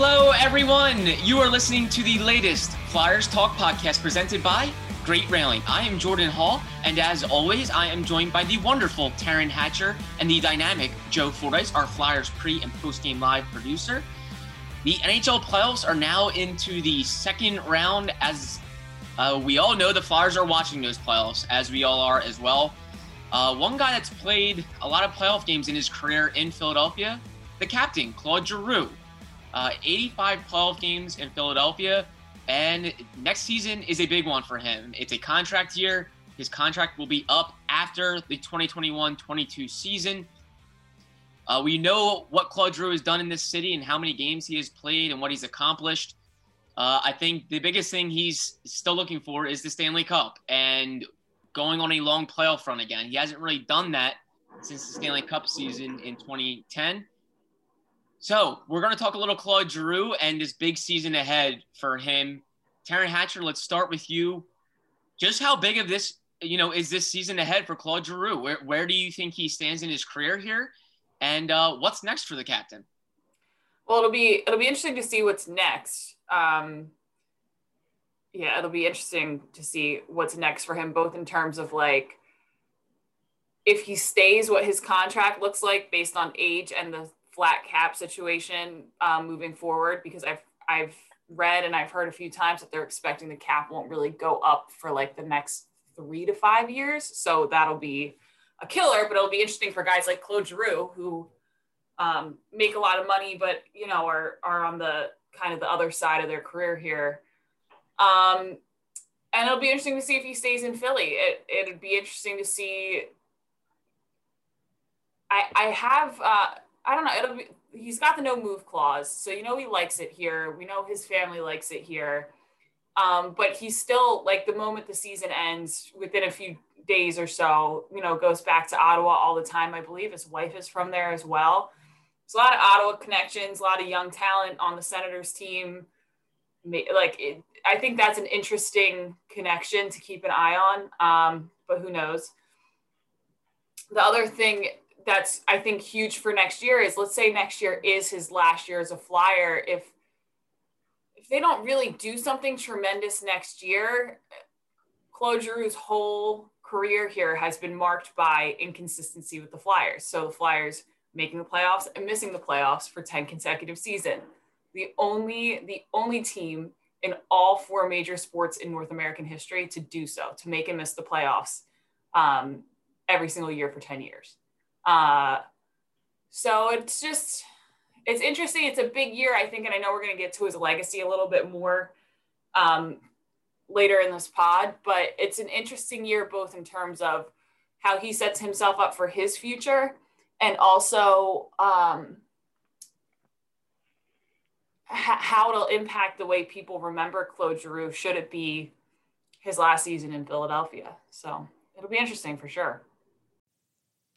Hello, everyone. You are listening to the latest Flyers Talk podcast presented by Great Railing. I am Jordan Hall, and as always, I am joined by the wonderful Taryn Hatcher and the dynamic Joe Fordyce, our Flyers pre and post game live producer. The NHL playoffs are now into the second round. As uh, we all know, the Flyers are watching those playoffs, as we all are as well. Uh, one guy that's played a lot of playoff games in his career in Philadelphia, the captain, Claude Giroux. Uh, 85 playoff games in Philadelphia, and next season is a big one for him. It's a contract year. His contract will be up after the 2021 22 season. Uh, we know what Claude Giroux has done in this city and how many games he has played and what he's accomplished. Uh, I think the biggest thing he's still looking for is the Stanley Cup and going on a long playoff run again. He hasn't really done that since the Stanley Cup season in 2010. So we're going to talk a little Claude Giroux and this big season ahead for him. Taryn Hatcher, let's start with you. Just how big of this, you know, is this season ahead for Claude Giroux? Where, where do you think he stands in his career here? And uh, what's next for the captain? Well, it'll be it'll be interesting to see what's next. Um, yeah, it'll be interesting to see what's next for him, both in terms of like if he stays, what his contract looks like based on age and the flat cap situation um, moving forward. Because I've I've read and I've heard a few times that they're expecting the cap won't really go up for like the next three to five years. So that'll be a killer, but it'll be interesting for guys like Claude Giroux who um, make a lot of money, but you know are are on the kind of the other side of their career here. Um, and it'll be interesting to see if he stays in Philly. It it'd be interesting to see. I I have uh, I don't know. It'll be he's got the no move clause, so you know he likes it here. We know his family likes it here. Um, but he's still like the moment the season ends, within a few days or so, you know, goes back to Ottawa all the time. I believe his wife is from there as well. There's a lot of Ottawa connections, a lot of young talent on the Senators team. Like, it, I think that's an interesting connection to keep an eye on. Um, but who knows? The other thing that's I think huge for next year is let's say next year is his last year as a flyer. If if they don't really do something tremendous next year, Claude Giroux's whole career here has been marked by inconsistency with the Flyers. So the Flyers making the playoffs and missing the playoffs for 10 consecutive seasons. The only the only team in all four major sports in North American history to do so, to make and miss the playoffs um, every single year for 10 years. Uh, so it's just it's interesting. It's a big year, I think, and I know we're going to get to his legacy a little bit more um, later in this pod. But it's an interesting year, both in terms of how he sets himself up for his future, and also um, h- how it'll impact the way people remember Claude Giroux. Should it be his last season in Philadelphia? So it'll be interesting for sure.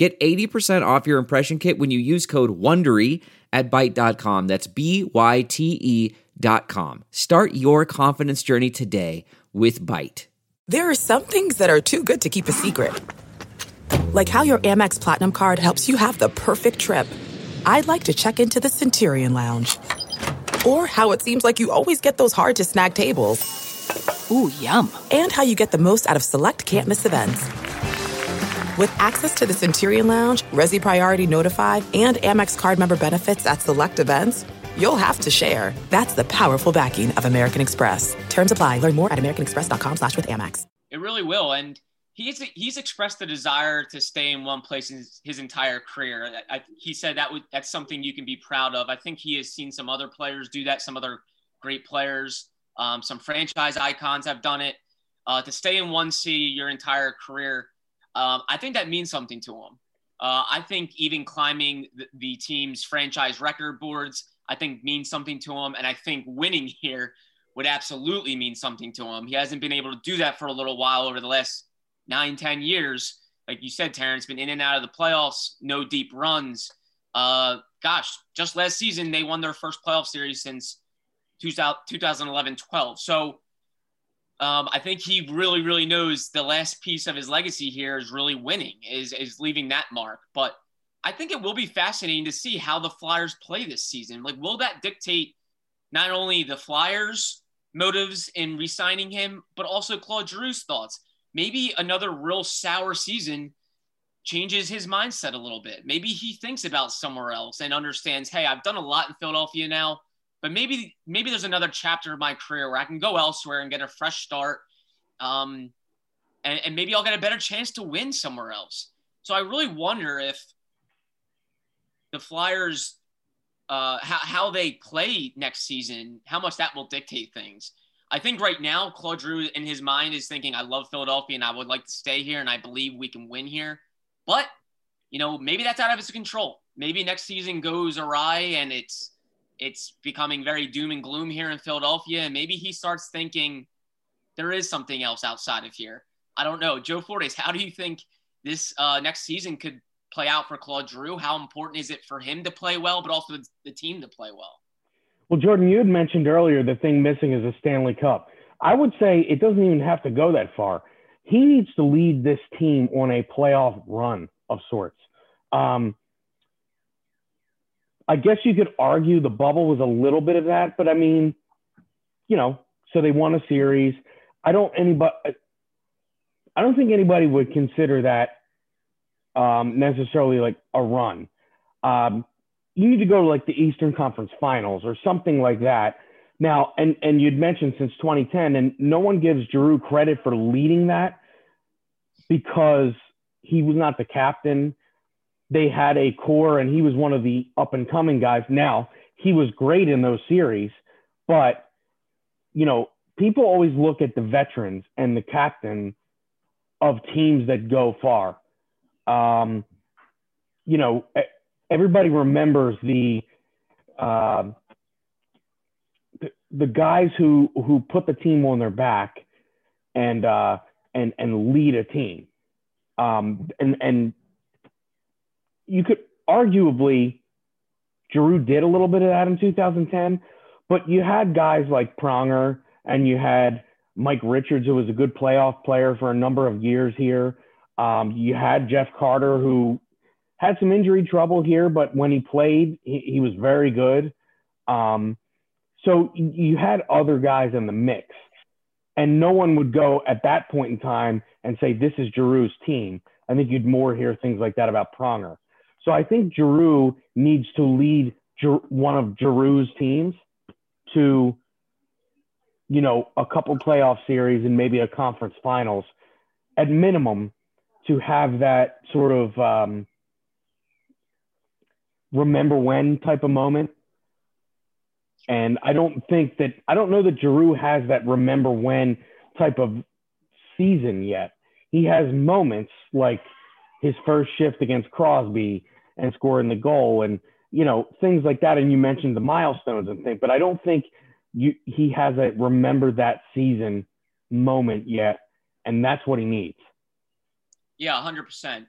Get 80% off your impression kit when you use code WONDERY at Byte.com. That's B-Y-T-E dot com. Start your confidence journey today with Byte. There are some things that are too good to keep a secret. Like how your Amex Platinum card helps you have the perfect trip. I'd like to check into the Centurion Lounge. Or how it seems like you always get those hard-to-snag tables. Ooh, yum. And how you get the most out of select can't-miss events. With access to the Centurion Lounge, Resy Priority Notified, and Amex card member benefits at select events, you'll have to share. That's the powerful backing of American Express. Terms apply. Learn more at americanexpress.com slash with Amex. It really will. And he's he's expressed the desire to stay in one place in his, his entire career. I, he said that would that's something you can be proud of. I think he has seen some other players do that, some other great players, um, some franchise icons have done it. Uh, to stay in one C your entire career – um, I think that means something to him. Uh, I think even climbing the, the, team's franchise record boards, I think means something to him. And I think winning here would absolutely mean something to him. He hasn't been able to do that for a little while over the last nine, ten years. Like you said, Taryn, been in and out of the playoffs, no deep runs. Uh, gosh, just last season, they won their first playoff series since 2011 12. So um, I think he really, really knows the last piece of his legacy here is really winning, is, is leaving that mark. But I think it will be fascinating to see how the Flyers play this season. Like, will that dictate not only the Flyers' motives in re signing him, but also Claude Giroux's thoughts? Maybe another real sour season changes his mindset a little bit. Maybe he thinks about somewhere else and understands, hey, I've done a lot in Philadelphia now but maybe maybe there's another chapter of my career where I can go elsewhere and get a fresh start, um, and, and maybe I'll get a better chance to win somewhere else. So I really wonder if the Flyers, uh, how, how they play next season, how much that will dictate things. I think right now, Claude Giroux in his mind is thinking, I love Philadelphia and I would like to stay here and I believe we can win here. But, you know, maybe that's out of his control. Maybe next season goes awry and it's it's becoming very doom and gloom here in Philadelphia. And maybe he starts thinking there is something else outside of here. I don't know. Joe Fordyce, how do you think this uh, next season could play out for Claude Giroux? How important is it for him to play well, but also the team to play well? Well, Jordan, you had mentioned earlier the thing missing is a Stanley Cup. I would say it doesn't even have to go that far. He needs to lead this team on a playoff run of sorts. Um, I guess you could argue the bubble was a little bit of that, but I mean, you know, so they won a series. I don't anybody. I don't think anybody would consider that um, necessarily like a run. Um, you need to go to like the Eastern Conference Finals or something like that. Now, and and you'd mentioned since 2010, and no one gives Giroux credit for leading that because he was not the captain they had a core and he was one of the up and coming guys. Now, he was great in those series, but you know, people always look at the veterans and the captain of teams that go far. Um, you know, everybody remembers the, uh, the the guys who who put the team on their back and uh, and and lead a team. Um, and and you could arguably Giroux did a little bit of that in 2010, but you had guys like Pronger and you had Mike Richards, who was a good playoff player for a number of years here. Um, you had Jeff Carter, who had some injury trouble here, but when he played, he, he was very good. Um, so you had other guys in the mix, and no one would go at that point in time and say, This is Giroux's team. I think you'd more hear things like that about Pronger. So I think Giroux needs to lead one of Giroux's teams to, you know, a couple playoff series and maybe a conference finals at minimum to have that sort of um, remember when type of moment. And I don't think that, I don't know that Giroux has that remember when type of season yet. He has moments like his first shift against Crosby and scoring the goal and you know things like that. And you mentioned the milestones and things, but I don't think you he has a remember that season moment yet, and that's what he needs. Yeah, hundred percent.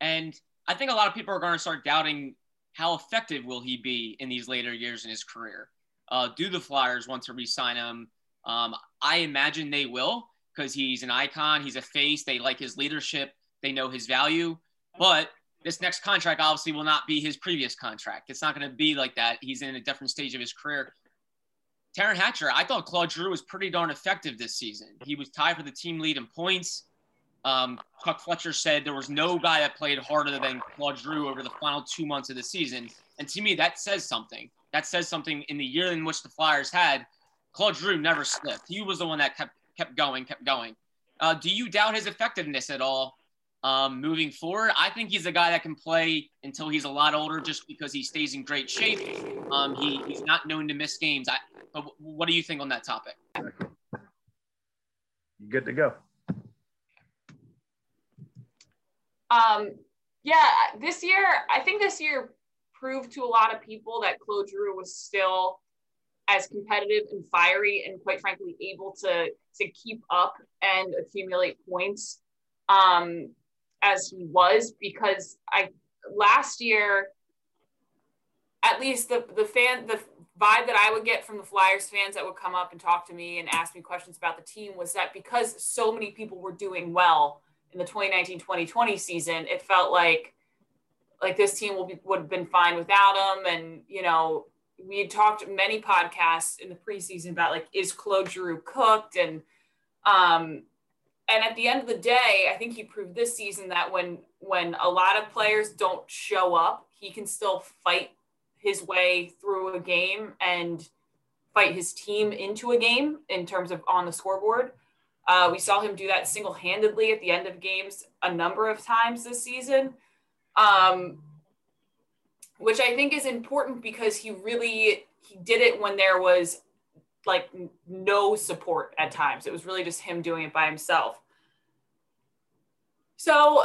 And I think a lot of people are going to start doubting how effective will he be in these later years in his career. Uh, do the Flyers want to re-sign him? Um, I imagine they will because he's an icon. He's a face. They like his leadership. They know his value. But this next contract obviously will not be his previous contract. It's not going to be like that. He's in a different stage of his career. Taryn Hatcher, I thought Claude Giroux was pretty darn effective this season. He was tied for the team lead in points. Um, Chuck Fletcher said there was no guy that played harder than Claude Giroux over the final two months of the season. And to me, that says something. That says something in the year in which the Flyers had, Claude Giroux never slipped. He was the one that kept kept going, kept going. Uh, do you doubt his effectiveness at all um, moving forward. I think he's a guy that can play until he's a lot older, just because he stays in great shape. Um, he, he's not known to miss games. I, but what do you think on that topic? You good to go. Um, yeah, this year, I think this year proved to a lot of people that Claude Giroux was still as competitive and fiery and quite frankly able to to keep up and accumulate points um, as he was because I last year at least the the fan the vibe that I would get from the Flyers fans that would come up and talk to me and ask me questions about the team was that because so many people were doing well in the 2019-2020 season, it felt like like this team will be, would have been fine without him. And you know, we had talked many podcasts in the preseason about like is Claude Giroux cooked and um and at the end of the day, I think he proved this season that when when a lot of players don't show up, he can still fight his way through a game and fight his team into a game in terms of on the scoreboard. Uh, we saw him do that single handedly at the end of games a number of times this season, um, which I think is important because he really he did it when there was like no support at times. It was really just him doing it by himself. So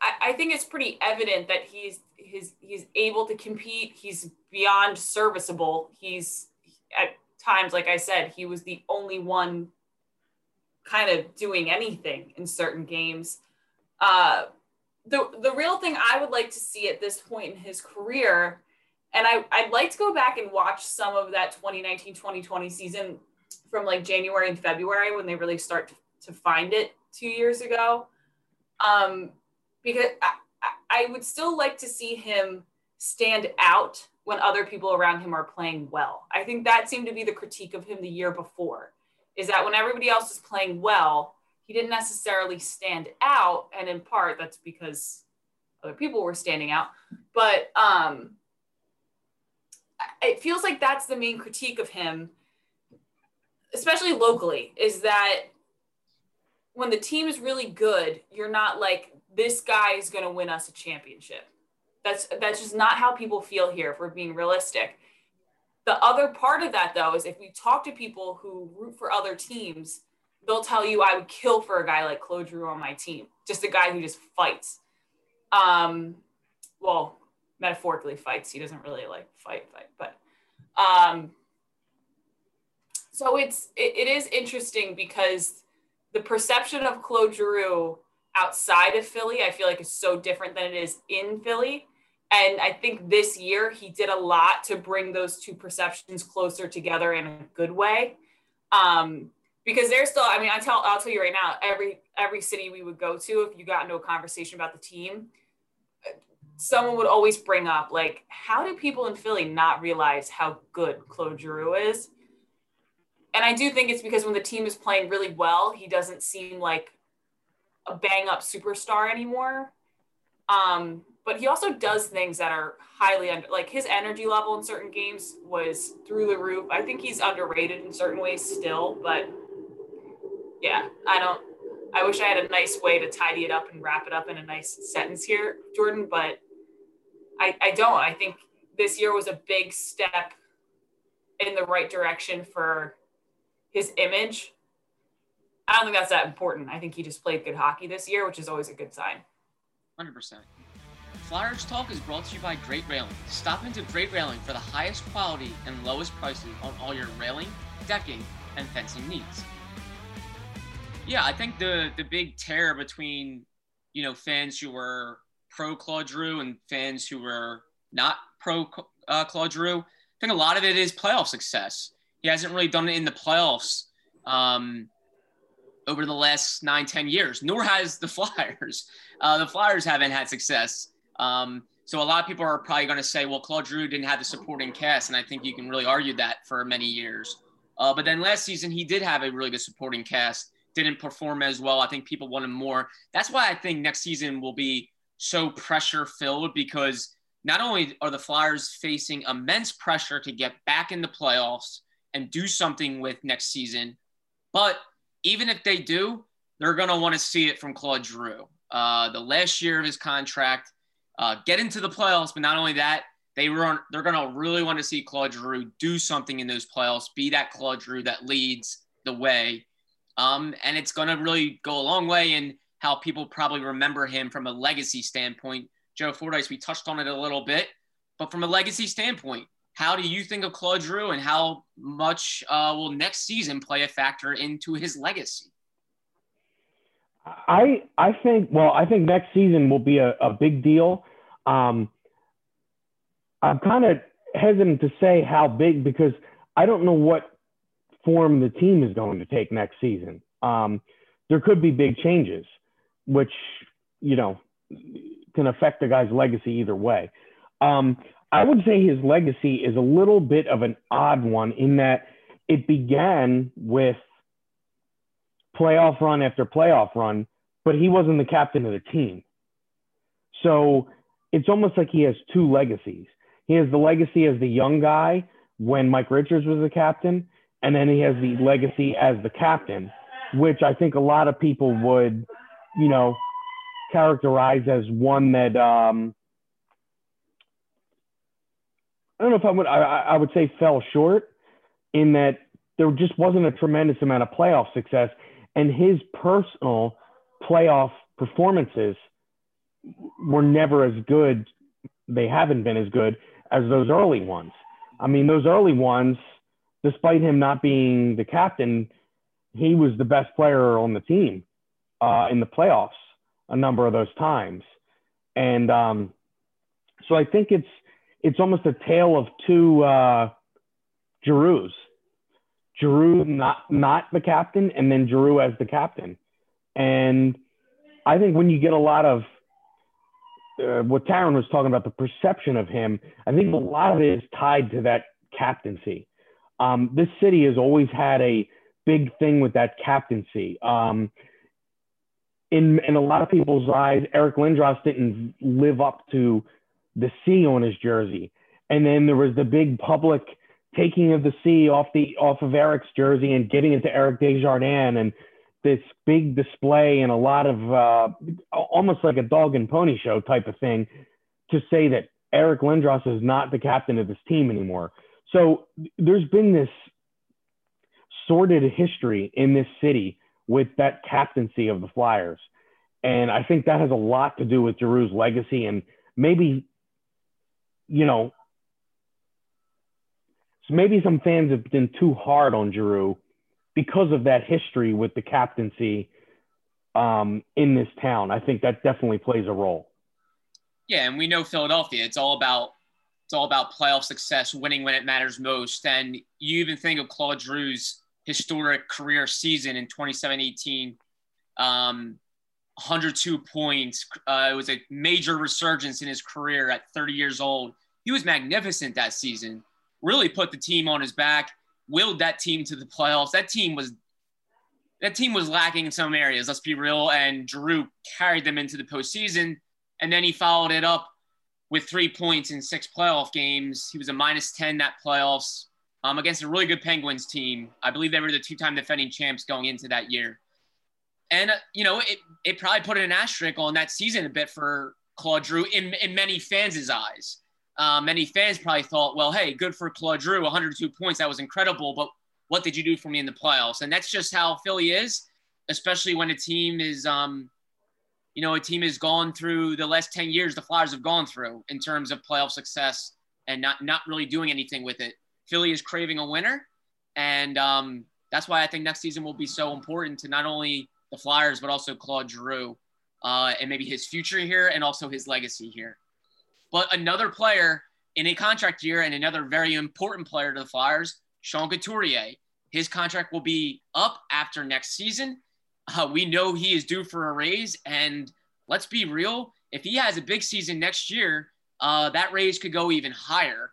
I, I think it's pretty evident that he's he's he's able to compete. He's beyond serviceable. He's at times, like I said, he was the only one kind of doing anything in certain games. Uh, the the real thing I would like to see at this point in his career, and I, I'd like to go back and watch some of that 2019-2020 season from like January and February when they really start to, find it two years ago. Um, because I, I would still like to see him stand out when other people around him are playing well. I think that seemed to be the critique of him the year before, is that when everybody else is playing well, he didn't necessarily stand out. And in part, that's because other people were standing out. But um, it feels like that's the main critique of him, especially locally, is that when the team is really good, you're not like, this guy is going to win us a championship. That's that's just not how people feel here if we're being realistic. The other part of that though is if we talk to people who root for other teams, they'll tell you I would kill for a guy like Claude Giroux on my team. Just a guy who just fights. Um, well, metaphorically fights. He doesn't really like fight, fight, but um, so it's it, it is interesting because the perception of Claude Giroux outside of Philly, I feel like is so different than it is in Philly. And I think this year he did a lot to bring those two perceptions closer together in a good way. Um, because there's still, I mean, I tell, I'll tell you right now, every every city we would go to, if you got into a conversation about the team, someone would always bring up like, how do people in Philly not realize how good Claude Giroux is? And I do think it's because when the team is playing really well, he doesn't seem like a bang up superstar anymore. Um, but he also does things that are highly under like his energy level in certain games was through the roof. I think he's underrated in certain ways still, but yeah, I don't I wish I had a nice way to tidy it up and wrap it up in a nice sentence here, Jordan, but I, I don't. I think this year was a big step in the right direction for his image I don't think that's that important. I think he just played good hockey this year, which is always a good sign. 100%. Flyers Talk is brought to you by Great Railing. Stop into Great Railing for the highest quality and lowest prices on all your railing, decking, and fencing needs. Yeah, I think the the big tear between you know fans who were pro Claude Giroux and fans who were not pro uh, Claude Giroux, I think a lot of it is playoff success. He hasn't really done it in the playoffs. Um, over the last nine, 10 years, nor has the Flyers. Uh, the Flyers haven't had success. Um, so a lot of people are probably going to say, well, Claude Giroux didn't have the supporting cast. And I think you can really argue that for many years. Uh, but then last season, he did have a really good supporting cast, didn't perform as well. I think people wanted more. That's why I think next season will be so pressure filled because not only are the Flyers facing immense pressure to get back in the playoffs and do something with next season, but even if they do, they're going to want to see it from Claude Giroux. Uh, the last year of his contract, uh, get into the playoffs, but not only that, they run, they're going to really want to see Claude Giroux do something in those playoffs, be that Claude Giroux that leads the way. Um, and it's going to really go a long way in how people probably remember him from a legacy standpoint. Joe Fordyce, we touched on it a little bit, But from a legacy standpoint, how do you think of Claude Giroux and how much uh, will next season play a factor into his legacy? I I think well I think next season will be a, a big deal. Um, I'm kind of hesitant to say how big because I don't know what form the team is going to take next season. Um, there could be big changes, which you know can affect the guy's legacy either way. Um, I would say his legacy is a little bit of an odd one in that it began with playoff run after playoff run, but he wasn't the captain of the team. So it's almost like he has two legacies. He has the legacy as the young guy when Mike Richards was the captain, and then he has the legacy as the captain, which I think a lot of people would, you know, characterize as one that um, I don't know if I would I, I would say fell short in that there just wasn't a tremendous amount of playoff success, and his personal playoff performances were never as good. They haven't been as good as those early ones. I mean, those early ones, despite him not being the captain, he was the best player on the team uh, in the playoffs a number of those times. And um, so I think it's it's almost a tale of two uh, Giroux. Giroux not not the captain, and then Giroux as the captain. And I think when you get a lot of uh, what Taryn was talking about, the perception of him, I think a lot of it is tied to that captaincy. Um, this city has always had a big thing with that captaincy. Um, in in a lot of people's eyes, Eric Lindros didn't live up to the C on his jersey, and then there was the big public taking of the C off the off of Eric's jersey and getting it to Eric Desjardins, and this big display and a lot of uh, almost like a dog and pony show type of thing to say that Eric Lindros is not the captain of this team anymore. So there's been this sordid history in this city with that captaincy of the Flyers. And I think that has a lot to do with Giroux's legacy and maybe, you know, so maybe some fans have been too hard on Giroux because of that history with the captaincy um, in this town. I think that definitely plays a role. Yeah, and we know Philadelphia. It's all about it's all about playoff success, winning when it matters most. And you even think of Claude Giroux's historic career season in 2017-18. um, 102 points. Uh, it was a major resurgence in his career at 30 years old. He was magnificent that season. Really put the team on his back willed that team to the playoffs. That team was that team was lacking in some areas. Let's be real. And Giroux carried them into the postseason, and then he followed it up with three points in six playoff games. He was a minus ten that playoffs um, against a really good Penguins team. I believe they were the two-time defending champs going into that year. And uh, you know, it it probably put an asterisk on that season a bit for Claude Giroux in in many fans' eyes. Uh, many fans probably thought, well, hey, good for Claude Giroux, 102 points. That was incredible. But what did you do for me in the playoffs? And that's just how Philly is, especially when a team is, um, you know, a team has gone through the last 10 years the Flyers have gone through in terms of playoff success and not, not really doing anything with it. Philly is craving a winner. And um, that's why I think next season will be so important to not only the Flyers, but also Claude Giroux uh, and maybe his future here and also his legacy here. But another player in a contract year and another very important player to the Flyers, Sean Couturier. His contract will be up after next season. Uh, we know he is due for a raise. And let's be real, if he has a big season next year, uh, that raise could go even higher.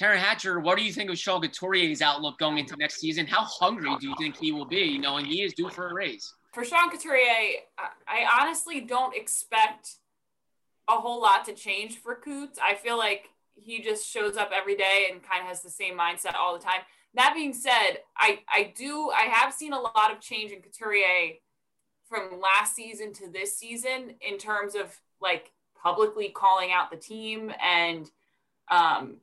Taryn Hatcher, what do you think of Sean Couturier's outlook going into next season? How hungry do you think he will be, knowing he is due for a raise? For Sean Couturier, I honestly don't expect – a whole lot to change for Coots. I feel like he just shows up every day and kind of has the same mindset all the time. That being said, I I do I have seen a lot of change in Couturier from last season to this season in terms of like publicly calling out the team and um,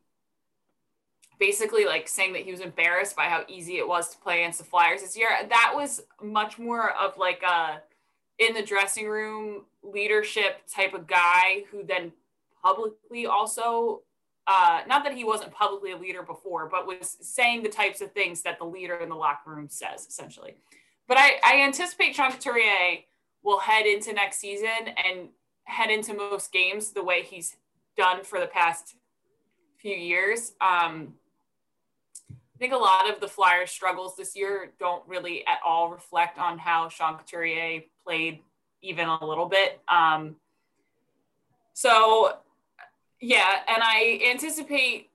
basically like saying that he was embarrassed by how easy it was to play against the Flyers this year. That was much more of like a in the dressing room leadership type of guy who then publicly also uh, not that he wasn't publicly a leader before, but was saying the types of things that the leader in the locker room says, essentially. But I, I anticipate Sean Couturier will head into next season and head into most games the way he's done for the past few years. Um, I think a lot of the Flyers' struggles this year don't really at all reflect on how Sean Couturier played even a little bit. Um, so yeah, and I anticipate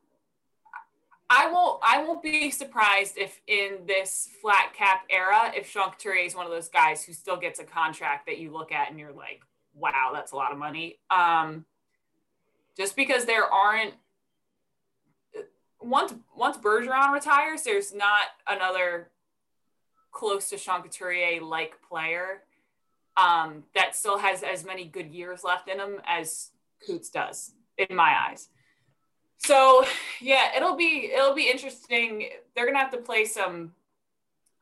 I won't I won't be surprised if in this flat cap era, if Sean Couturier is one of those guys who still gets a contract that you look at and you're like, wow, that's a lot of money. Um, just because there aren't once once Bergeron retires, there's not another close to Sean Couturier like player um, that still has as many good years left in him as Coots does, in my eyes. So yeah, it'll be it'll be interesting. They're gonna have to play some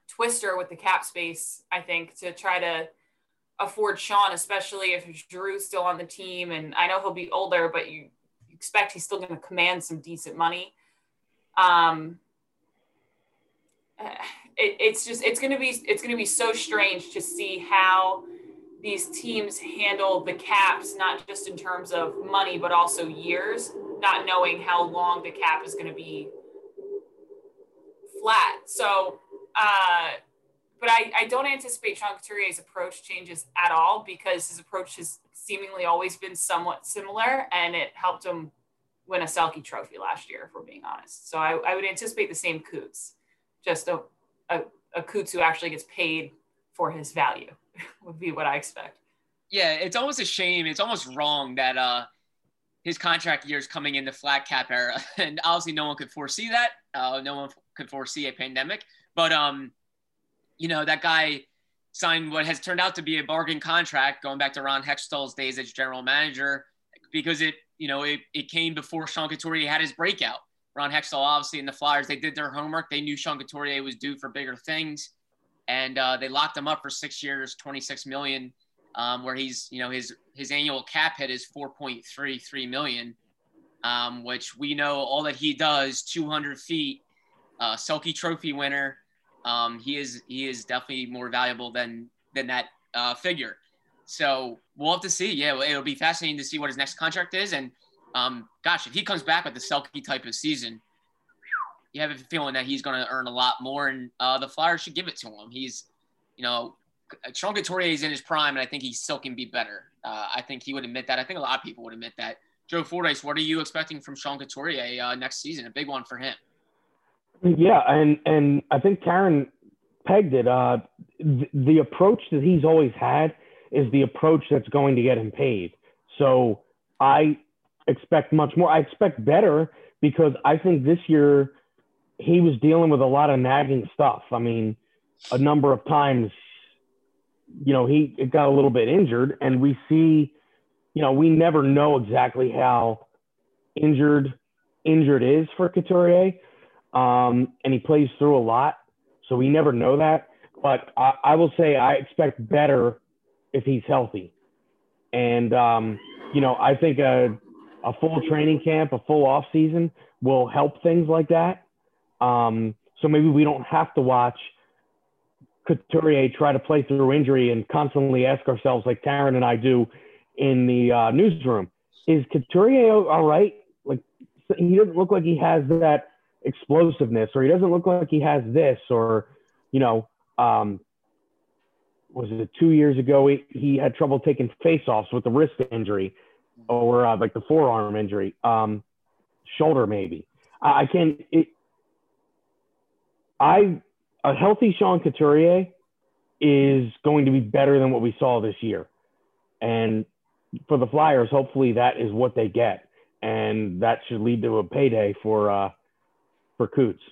twister with the cap space, I think, to try to afford Sean, especially if Giroux's still on the team. And I know he'll be older, but you expect he's still to command some decent money. Um, it, it's just it's going to be it's going to be so strange to see how these teams handle the caps, not just in terms of money, but also years, not knowing how long the cap is going to be flat. So, uh, but I, I don't anticipate Sean Couturier's approach changes at all because his approach has seemingly always been somewhat similar and it helped him win a Selke trophy last year, if we're being honest. So I, I would anticipate the same Coots, just a, a, a Coots who actually gets paid for his value would be what I expect. Yeah, it's almost a shame. It's almost wrong that uh, his contract year is coming in the flat cap era, and obviously no one could foresee that. Uh, no one could foresee a pandemic, but um, you know that guy signed what has turned out to be a bargain contract, going back to Ron Hextall's days as general manager, because it you know it, it came before Sean Couturier had his breakout. Ron Hextall, obviously, in the Flyers, they did their homework. They knew Sean Couturier was due for bigger things and uh, they locked him up for six years, 26 million, um, where he's, you know, his his annual cap hit is 4.33 million, um, which we know all that he does, 200 feet, uh, Selke Trophy winner. Um, he is he is definitely more valuable than than that uh, figure. So we'll have to see. Yeah, it'll be fascinating to see what his next contract is. And um, gosh, if he comes back with the Selke type of season, you have a feeling that he's going to earn a lot more, and uh, the Flyers should give it to him. He's, you know, Sean Couturier is in his prime, and I think he still can be better. Uh, I think he would admit that. I think a lot of people would admit that. Joe Fordyce, what are you expecting from Sean Couturier uh, next season? A big one for him. Yeah, and and I think Taryn pegged it. Uh, th- the approach that he's always had is the approach that's going to get him paid. So I expect much more. I expect better because I think this year he was dealing with a lot of nagging stuff. I mean, a number of times, you know, he it got a little bit injured, and we see, you know, we never know exactly how injured injured is for Couturier, um, and he plays through a lot, so we never know that. But I, I will say I expect better if he's healthy, and um, you know, I think a a full training camp, a full off season will help things like that. Um, so maybe we don't have to watch Couturier try to play through injury and constantly ask ourselves, like Taryn and I do in the uh, newsroom, is Couturier all right? Like he doesn't look like he has that explosiveness, or he doesn't look like he has this, or you know, um, was it two years ago he, he had trouble taking faceoffs with the wrist injury, or uh, like the forearm injury, um, shoulder maybe. I, I can't. It, I a healthy Sean Couturier is going to be better than what we saw this year. And for the Flyers, hopefully that is what they get. And that should lead to a payday for uh for Coots.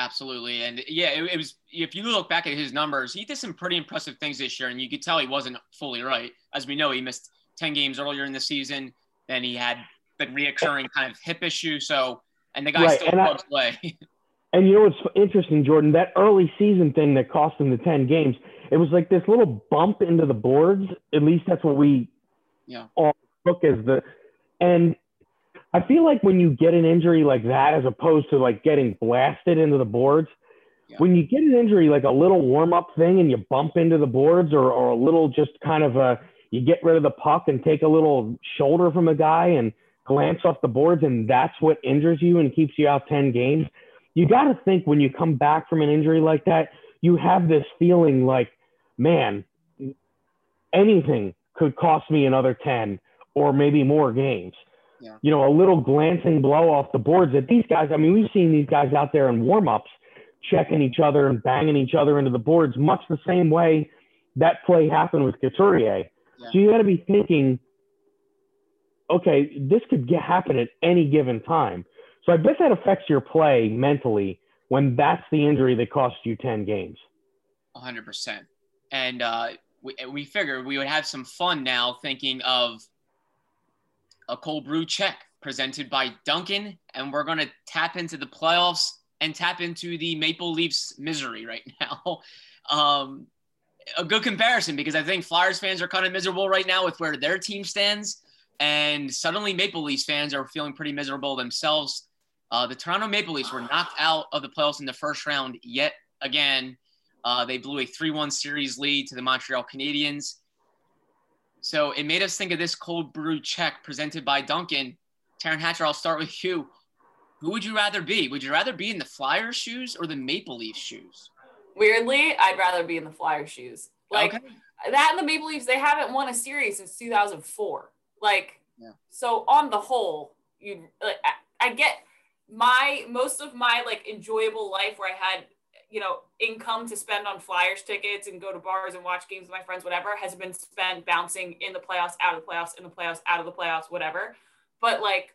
Absolutely. And yeah, it, it, was if you look back at his numbers, he did some pretty impressive things this year, and you could tell he wasn't fully right. As we know, he missed 10 games earlier in the season. Then he had the reoccurring kind of hip issue. So and the guy right. still loves play. And you know what's interesting, Jordan? That early season thing that cost him the 10 games, it was like this little bump into the boards. At least that's what we yeah. all took as the. And I feel like when you get an injury like that, as opposed to like getting blasted into the boards, Yeah. when you get an injury like a little warm up thing and you bump into the boards or, or a little just kind of a, you get rid of the puck and take a little shoulder from a guy and glance off the boards and that's what injures you and keeps you out 10 games. You got to think when you come back from an injury like that, you have this feeling like, man, anything could cost me another 10 or maybe more games. Yeah. You know, a little glancing blow off the boards that these guys, I mean, we've seen these guys out there in warm ups checking each other and banging each other into the boards, much the same way that play happened with Couturier. Yeah. So you got to be thinking, okay, this could get, happen at any given time. So I bet that affects your play mentally when that's the injury that costs you 10 games. hundred percent. And uh, we we figured we would have some fun now, thinking of a cold brew check presented by Dunkin', and we're gonna tap into the playoffs and tap into the Maple Leafs misery right now. Um, a good comparison because I think Flyers fans are kind of miserable right now with where their team stands, and suddenly Maple Leafs fans are feeling pretty miserable themselves. Uh, the Toronto Maple Leafs were knocked out of the playoffs in the first round yet again. Uh, they blew a 3 1 series lead to the Montreal Canadiens. So it made us think of this cold brew check presented by Dunkin'. Taryn Hatcher, I'll start with you. Who would you rather be? Would you rather be in the Flyers' shoes or the Maple Leafs' shoes? Weirdly, I'd rather be in the Flyers' shoes. Like Okay. that and the Maple Leafs, they haven't won a series since 2004. Like, Yeah. so on the whole, you like, I, I get my most of my like enjoyable life where I had you know income to spend on Flyers tickets and go to bars and watch games with my friends, whatever, has been spent bouncing in the playoffs, out of the playoffs, in the playoffs, out of the playoffs, whatever. But like,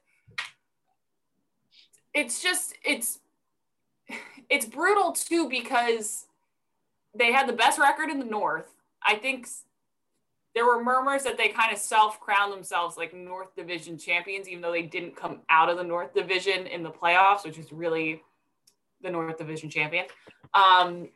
it's just it's it's brutal too because they had the best record in the North. I think there were murmurs that they kind of self crowned themselves like North Division champions, even though they didn't come out of the North Division in the playoffs, which is really the North Division champion. Um,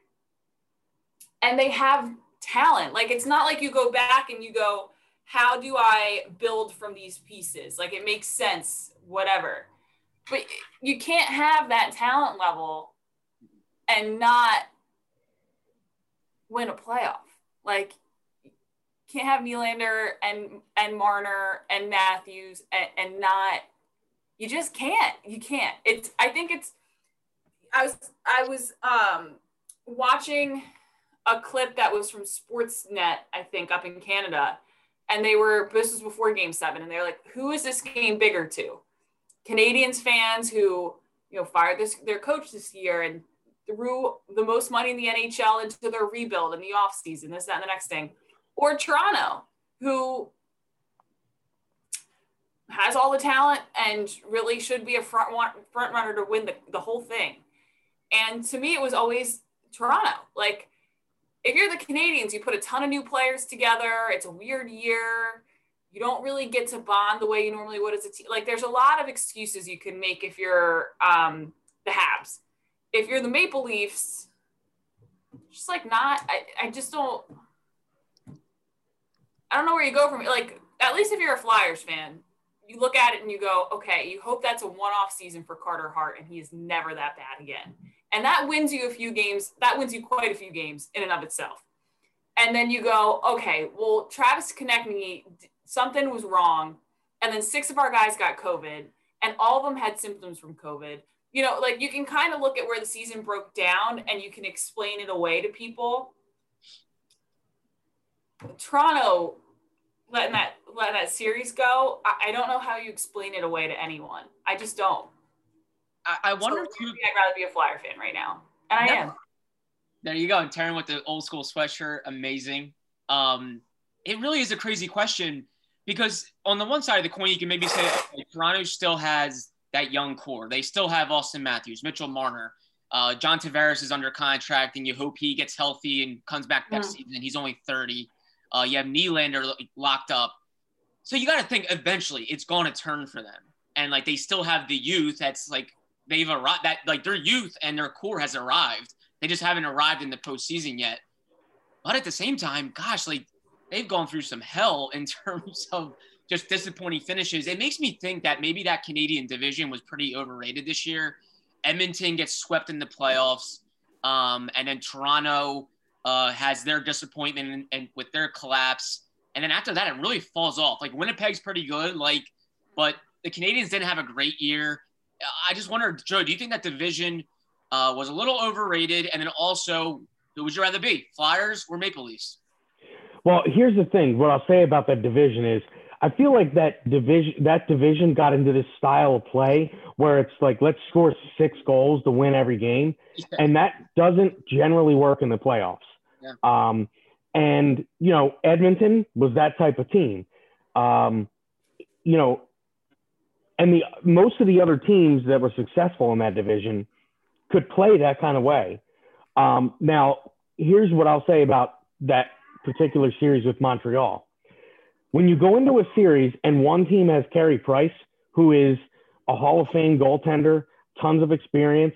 and they have talent. Like it's not like you go back and you go, how do I build from these pieces? Like it makes sense, whatever. But you can't have that talent level and not win a playoff. Like can't have Nylander and and Marner and Matthews and, and not you just can't. You can't. It's I think it's I was I was um watching a clip that was from Sportsnet, I think, up in Canada. And they were this was before game seven, and they're like, who is this game bigger to? Canadiens fans who, you know, fired this their coach this year and threw the most money in the NHL into their rebuild in the offseason, this, that, and the next thing. Or Toronto, who has all the talent and really should be a front front runner to win the, the whole thing. And to me, it was always Toronto. Like, if you're the Canadiens, you put a ton of new players together. It's a weird year. You don't really get to bond the way you normally would as a team. Like, there's a lot of excuses you can make if you're um, the Habs. If you're the Maple Leafs, just like not. I, I just don't. I don't know where you go from. Like, at least if you're a Flyers fan, you look at it and you go, okay, you hope that's a one-off season for Carter Hart, and he is never that bad again. And that wins you a few games. That wins you quite a few games in and of itself. And then you go, okay, well, Travis Konecny, something was wrong. And then six of our guys got COVID, and all of them had symptoms from COVID. You know, like you can kind of look at where the season broke down and you can explain it away to people. Toronto letting that letting that series go, I, I don't know how you explain it away to anyone. I just don't. I, I wonder so, too. I'd rather be a Flyer fan right now, and I am. There you go. And Taryn with the old school sweatshirt, amazing. Um, it really is a crazy question because on the one side of the coin, you can maybe say okay, Toronto still has that young core. They still have Auston Matthews, Mitchell Marner, uh, John Tavares is under contract, and you hope he gets healthy and comes back next Yeah. season. He's only 30. Uh, you have Nylander locked up. So you got to think eventually it's going to turn for them. And like they still have the youth that's like they've arrived, that like their youth and their core has arrived. They just haven't arrived in the postseason yet. But at the same time, gosh, like they've gone through some hell in terms of just disappointing finishes. It makes me think that maybe that Canadian division was pretty overrated this year. Edmonton gets swept in the playoffs, um, and then Toronto uh, has their disappointment and, and with their collapse. And then after that, it really falls off. Like Winnipeg's pretty good, like, but the Canadiens didn't have a great year. I just wonder, Joe, do you think that division uh, was a little overrated? And then also, who would you rather be, Flyers or Maple Leafs? Well, here's the thing. What I'll say about that division is I feel like that division that division got into this style of play where it's like let's score six goals to win every game, yeah. and that doesn't generally work in the playoffs. Yeah. Um, and you know Edmonton was that type of team. Um, you know, and the most of the other teams that were successful in that division could play that kind of way. Um, now, here's what I'll say about that particular series with Montreal. When you go into a series and one team has Carey Price, who is a Hall of Fame goaltender, tons of experience,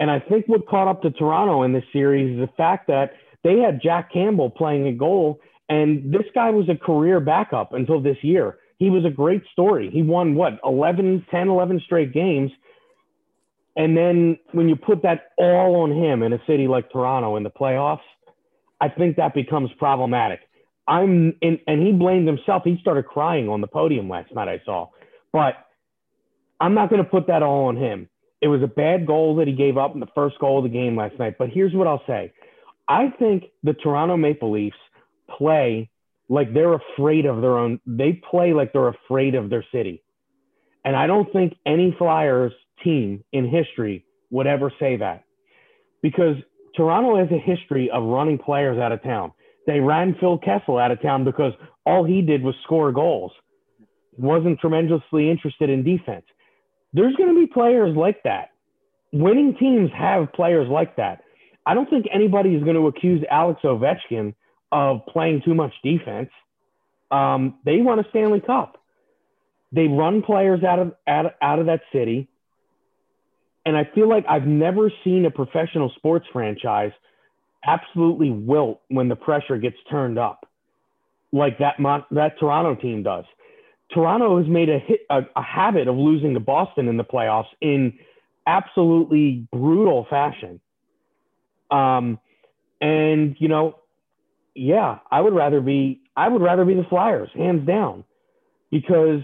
and I think what caught up to Toronto in this series is the fact that they had Jack Campbell playing a goal, and this guy was a career backup until this year. He was a great story. He won what 11, 10, 11 straight games. And then when you put that all on him in a city like Toronto in the playoffs, I think that becomes problematic. I'm in, and he blamed himself. He started crying on the podium last night. I saw, but I'm not going to put that all on him. It was a bad goal that he gave up in the first goal of the game last night. But here's what I'll say: I think the Toronto Maple Leafs play like they're afraid of their own. They play like they're afraid of their city, and I don't think any Flyers team in history would ever say that because Toronto has a history of running players out of town. They ran Phil Kessel out of town because all he did was score goals. Wasn't tremendously interested in defense. There's going to be players like that. Winning teams have players like that. I don't think anybody is going to accuse Alex Ovechkin of playing too much defense. Um, they won a Stanley Cup. They run players out of out, out of that city and I feel like I've never seen a professional sports franchise absolutely wilt when the pressure gets turned up, like that that Toronto team does. Toronto has made a, hit, a, a habit of losing to Boston in the playoffs in absolutely brutal fashion. Um, and you know, yeah, I would rather be I would rather be the Flyers, hands down, because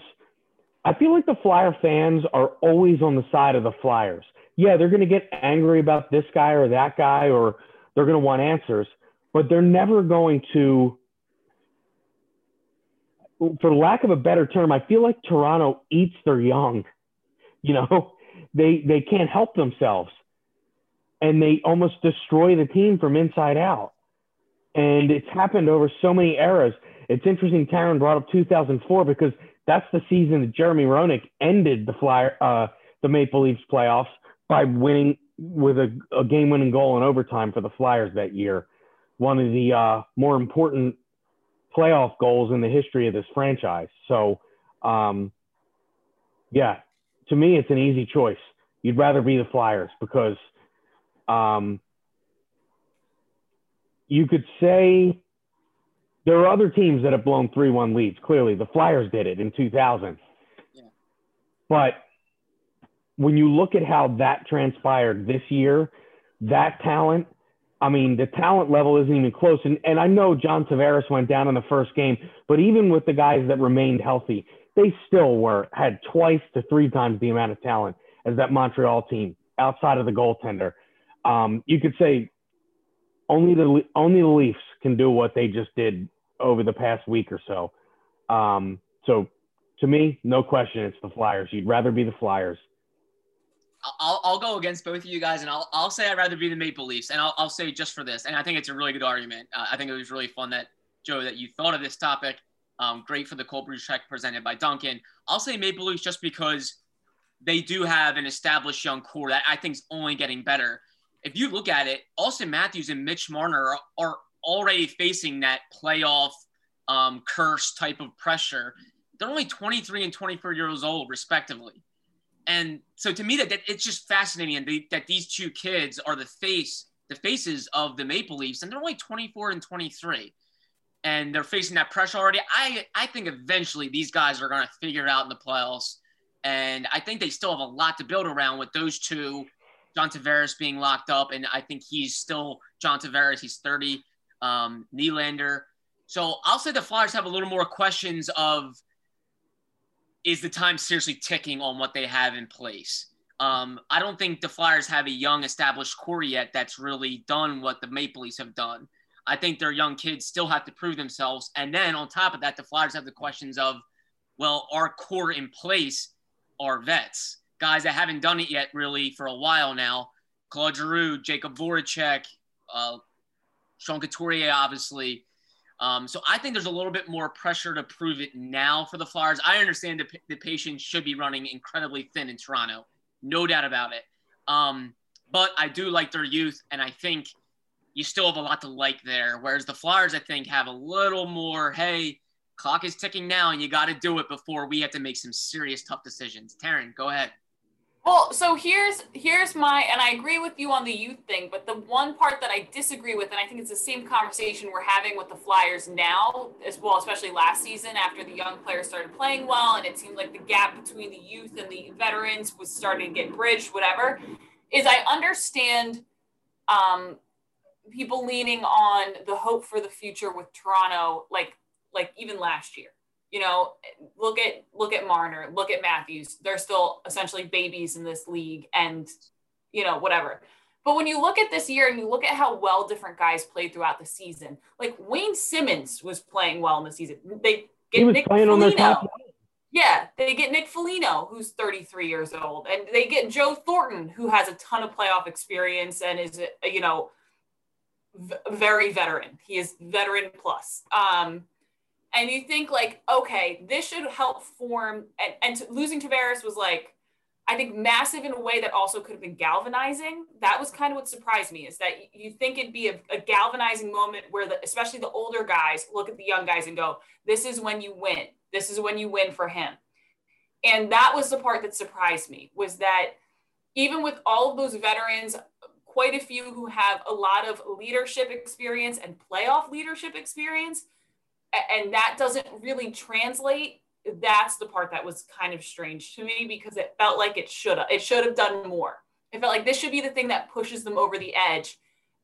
I feel like the Flyer fans are always on the side of the Flyers. Yeah, they're going to get angry about this guy or that guy, or they're going to want answers, but they're never going to, for lack of a better term, I feel like Toronto eats their young. You know, they they can't help themselves, and they almost destroy the team from inside out. And it's happened over so many eras. It's interesting. Taryn brought up 2004 because that's the season that Jeremy Roenick ended the Flyer, uh, the Maple Leafs playoffs by winning with a, a game-winning goal in overtime for the Flyers that year. One of the uh, more important playoff goals in the history of this franchise. So, um, yeah, to me, it's an easy choice. You'd rather be the Flyers because um, you could say there are other teams that have blown 3 1 leads. Clearly, the Flyers did it in 2000. Yeah. But when you look at how that transpired this year, that talent, I mean, the talent level isn't even close. And, and I know John Tavares went down in the first game, but even with the guys that remained healthy, they still were had twice to three times the amount of talent as that Montreal team outside of the goaltender. Um, you could say only the only the Leafs can do what they just did over the past week or so. Um, so to me, no question, it's the Flyers. You'd rather be the Flyers. I'll, I'll go against both of you guys, and I'll, I'll say I'd rather be the Maple Leafs, and I'll, I'll say just for this, and I think it's a really good argument. Uh, I think it was really fun that Joe that you thought of this topic. Um, great for the cold brew check presented by Dunkin'. I'll say Maple Leafs just because they do have an established young core that I think is only getting better if you look at it, Auston Matthews and Mitch Marner are, are already facing that playoff um, curse type of pressure. They're only 23 and 24 years old, respectively. And so to me, that, that it's just fascinating they, that these two kids are the face, the faces of the Maple Leafs, and they're only 24 and 23. and they're facing that pressure already. I I think eventually these guys are going to figure it out in the playoffs, and I think they still have a lot to build around with those two. John Tavares being locked up, and I think he's still John Tavares. He's 30. Um, Nylander. So I'll say the Flyers have a little more questions of is the time seriously ticking on what they have in place? Um, I don't think the Flyers have a young established core yet that's really done what the Maple Leafs have done. I think their young kids still have to prove themselves. And then on top of that, the Flyers have the questions of, well, our core in place are vets, guys that haven't done it yet really for a while now. Claude Giroux, Jakub Voracek, uh, Sean Couturier, obviously. Um, so I think there's a little bit more pressure to prove it now for the Flyers. I understand the, the patience should be running incredibly thin in Toronto, no doubt about it. Um, but I do like their youth, and I think you still have a lot to like there. Whereas the Flyers, I think, have a little more, hey, clock is ticking now, and you got to do it before we have to make some serious tough decisions. Taryn, go ahead. Well, so here's here's my and I agree with you on the youth thing, but the one part that I disagree with, and I think it's the same conversation we're having with the Flyers now, as well, especially last season after the young players started playing well, and it seemed like the gap between the youth and the veterans was starting to get bridged, whatever, is I understand um, people leaning on the hope for the future with Toronto, like like even last year you know, look at look at Marner, look at Matthews. They're still essentially babies in this league, and you know, whatever. But when you look at this year and you look at how well different guys played throughout the season, like Wayne Simmonds was playing well in the season. They get Nick Foligno. Yeah, they get Nick Foligno, who's 33 years old, and they get Joe Thornton, who has a ton of playoff experience and is, you know, v- very veteran. He is veteran plus. Um, and you think like, okay, this should help form. And, and to, losing Tavares was like, I think massive in a way that also could have been galvanizing. That was kind of what surprised me is that you think it'd be a, a galvanizing moment where the, especially the older guys look at the young guys and go, this is when you win. This is when you win for him. And that was the part that surprised me was that even with all of those veterans, quite a few who have a lot of leadership experience and playoff leadership experience, and that doesn't really translate that's the part that was kind of strange to me because it felt like it should have it should have done more. It felt like this should be the thing that pushes them over the edge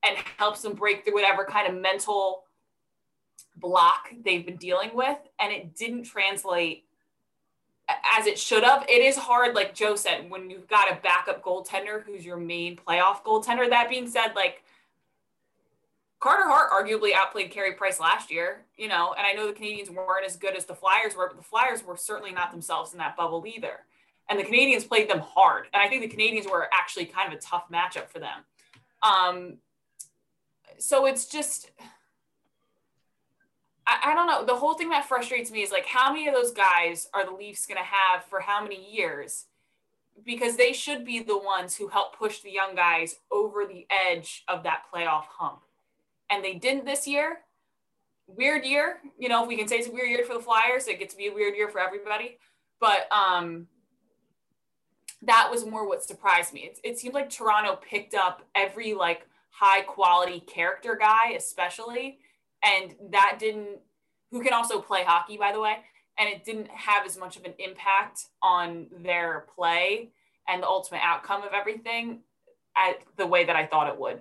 and helps them break through whatever kind of mental block they've been dealing with and it didn't translate as it should have. It is hard like joe said when you've got a backup goaltender who's your main playoff goaltender. That being said like Carter Hart arguably outplayed Carey Price last year, you know, and I know the Canadiens weren't as good as the Flyers were, but the Flyers were certainly not themselves in that bubble either. And the Canadiens played them hard. And I think the Canadiens were actually kind of a tough matchup for them. Um, so it's just, I, I don't know. The whole thing that frustrates me is like, how many of those guys are the Leafs going to have for how many years? Because they should be the ones who help push the young guys over the edge of that playoff hump and they didn't this year. Weird year, you know, if we can say it's a weird year for the Flyers, it gets to be a weird year for everybody. But um, that was more what surprised me. It, it seemed like Toronto picked up every like high quality character guy, especially, and that didn't. Who can also play hockey, by the way, and it didn't have as much of an impact on their play and the ultimate outcome of everything at the way that I thought it would.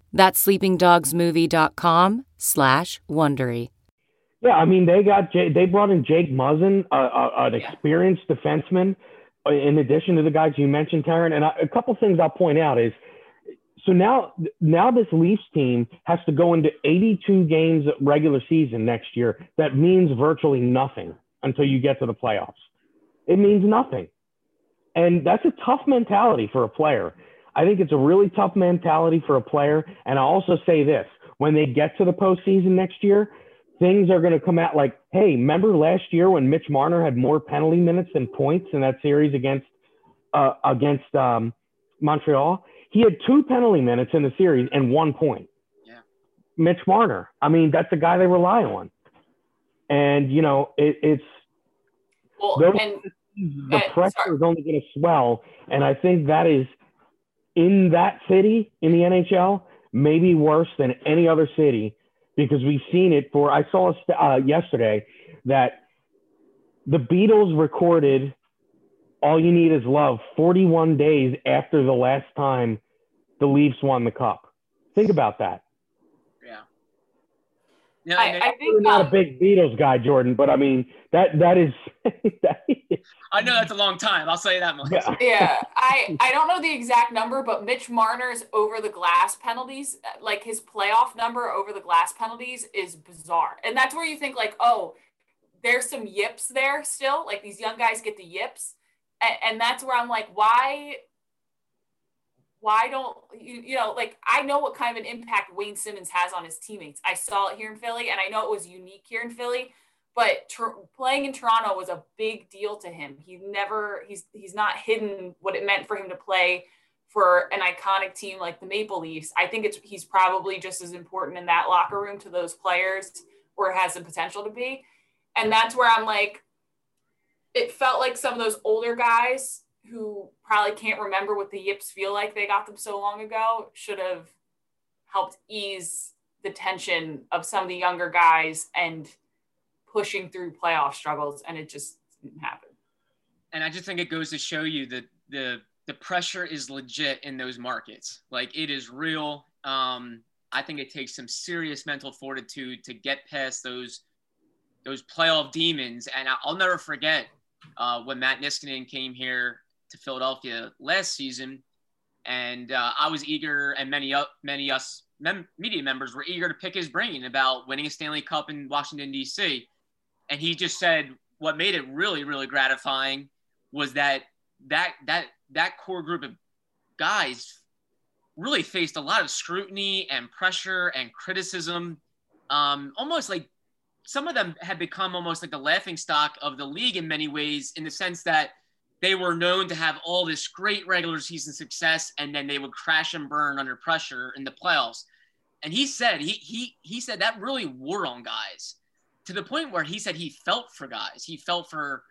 That's sleepingdogsmovie.com slash Wondery. Yeah, I mean they got Jay, they brought in Jake Muzzin, uh, uh, an experienced defenseman, uh, in addition to the guys you mentioned, Taryn. And I, a couple things I'll point out is, so now now this Leafs team has to go into 82 games regular season next year. That means virtually nothing until you get to the playoffs. It means nothing, and that's a tough mentality for a player. I think it's a really tough mentality for a player. And I also say this: when they get to the postseason next year things are going to come out like, hey, remember last year when Mitch Marner had more penalty minutes than points in that series against uh, against um, Montreal? He had two penalty minutes in the series and one point. Yeah. Mitch Marner. I mean, that's the guy they rely on. And you know, it, it's well, those, and the uh, pressure sorry. is only going to swell, and I think that is in that city in the NHL maybe worse than any other city because we've seen it for I saw uh, yesterday that the Beatles recorded All You Need Is Love 41 days after the last time the Leafs won the cup. Think about that. Yeah. Yeah, I, and I You're not um, a big Beatles guy, Jordan, but I mean that that is that is I know that's a long time. I'll say that much. yeah. yeah, I I don't know the exact number, but Mitch Marner's over the glass penalties, like his playoff number over the glass penalties, is bizarre, and that's where you think like, oh, there's some yips there still. Like these young guys get the yips, and, and that's where I'm like, why? Why don't you, you know, like I know what kind of an impact Wayne Simmonds has on his teammates. I saw it here in Philly, and I know it was unique here in Philly but tr- playing in Toronto was a big deal to him. He never he's he's not hidden what it meant for him to play for an iconic team like the Maple Leafs. I think it's he's probably just as important in that locker room to those players or has the potential to be. And that's where I'm like it felt like some of those older guys who probably can't remember what the yips feel like they got them so long ago should have helped ease the tension of some of the younger guys and pushing through playoff struggles and it just didn't happen. and I just think it goes to show you that the the pressure is legit in those markets. Like it is real. Um, I think it takes some serious mental fortitude to get past those those playoff demons. And I'll never forget uh, when Matt Niskanen came here to Philadelphia last season, and uh, I was eager, and many u- many us mem- media members were eager to pick his brain about winning a Stanley Cup in Washington D.C. And he just said what made it really really gratifying was that that that that core group of guys really faced a lot of scrutiny and pressure and criticism um, almost like some of them had become almost like the laughing stock of the league in many ways in the sense that they were known to have all this great regular season success and then they would crash and burn under pressure in the playoffs. And he said he he he said that really wore on guys to the point where he said he felt for guys. He felt for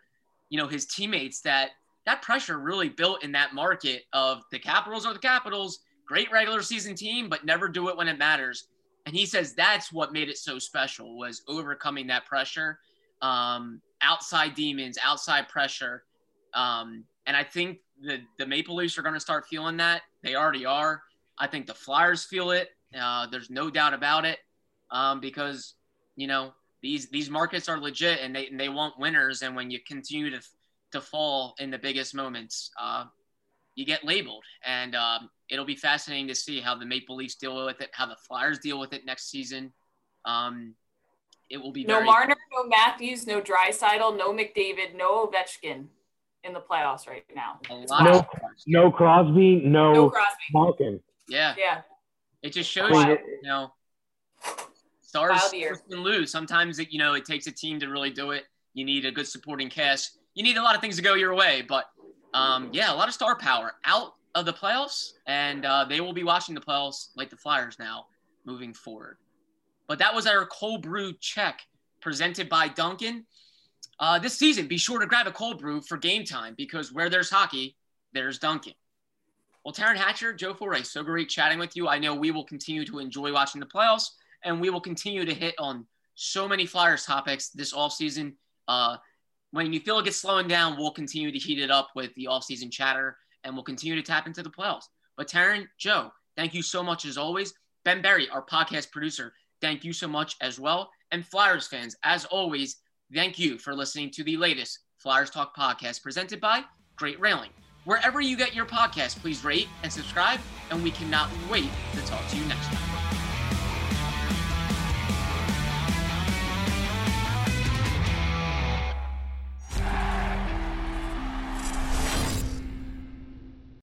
you know his teammates that that pressure really built in that market of the capitals are the capitals great regular season team but never do it when it matters. And he says that's what made it so special was overcoming that pressure um, outside demons outside pressure um, and i think the, the maple leafs are going to start feeling that. They already are. I think the flyers feel it. Uh, there's no doubt about it. Um, because you know these these markets are legit and they and they want winners. And when you continue to to fall in the biggest moments uh, you get labeled. And um, it'll be fascinating to see how the maple leafs deal with it how the flyers deal with it next season. Um, it will be No very Marner, no Matthews, no Draisaitl, no McDavid, no Ovechkin in the playoffs right now. a It's lot No, no Crosby, no, No Crosby. Malkin. yeah Yeah. it just shows Wild. you you know stars can lose sometimes it, you know it takes a team to really do it you need a good supporting cast you need a lot of things to go your way but um, yeah a lot of star power out of the playoffs and uh, they will be watching the playoffs like the flyers now moving forward but that was our cold brew check presented by Dunkin' uh, this season, be sure to grab a cold brew for game time because where there's hockey, there's Dunkin'. Well, Taryn Hatcher, Joe Fordyce, so great chatting with you. I know we will continue to enjoy watching the playoffs, and we will continue to hit on so many Flyers topics this offseason. Uh, when you feel like it's slowing down, we'll continue to heat it up with the offseason chatter, and we'll continue to tap into the playoffs. But Taryn, Joe, thank you so much as always. Ben Berry, our podcast producer, thank you so much as well. And Flyers fans, as always, thank you for listening to the latest Flyers Talk podcast presented by Great Railing. Wherever you get your podcast, please rate and subscribe, and we cannot wait to talk to you next time.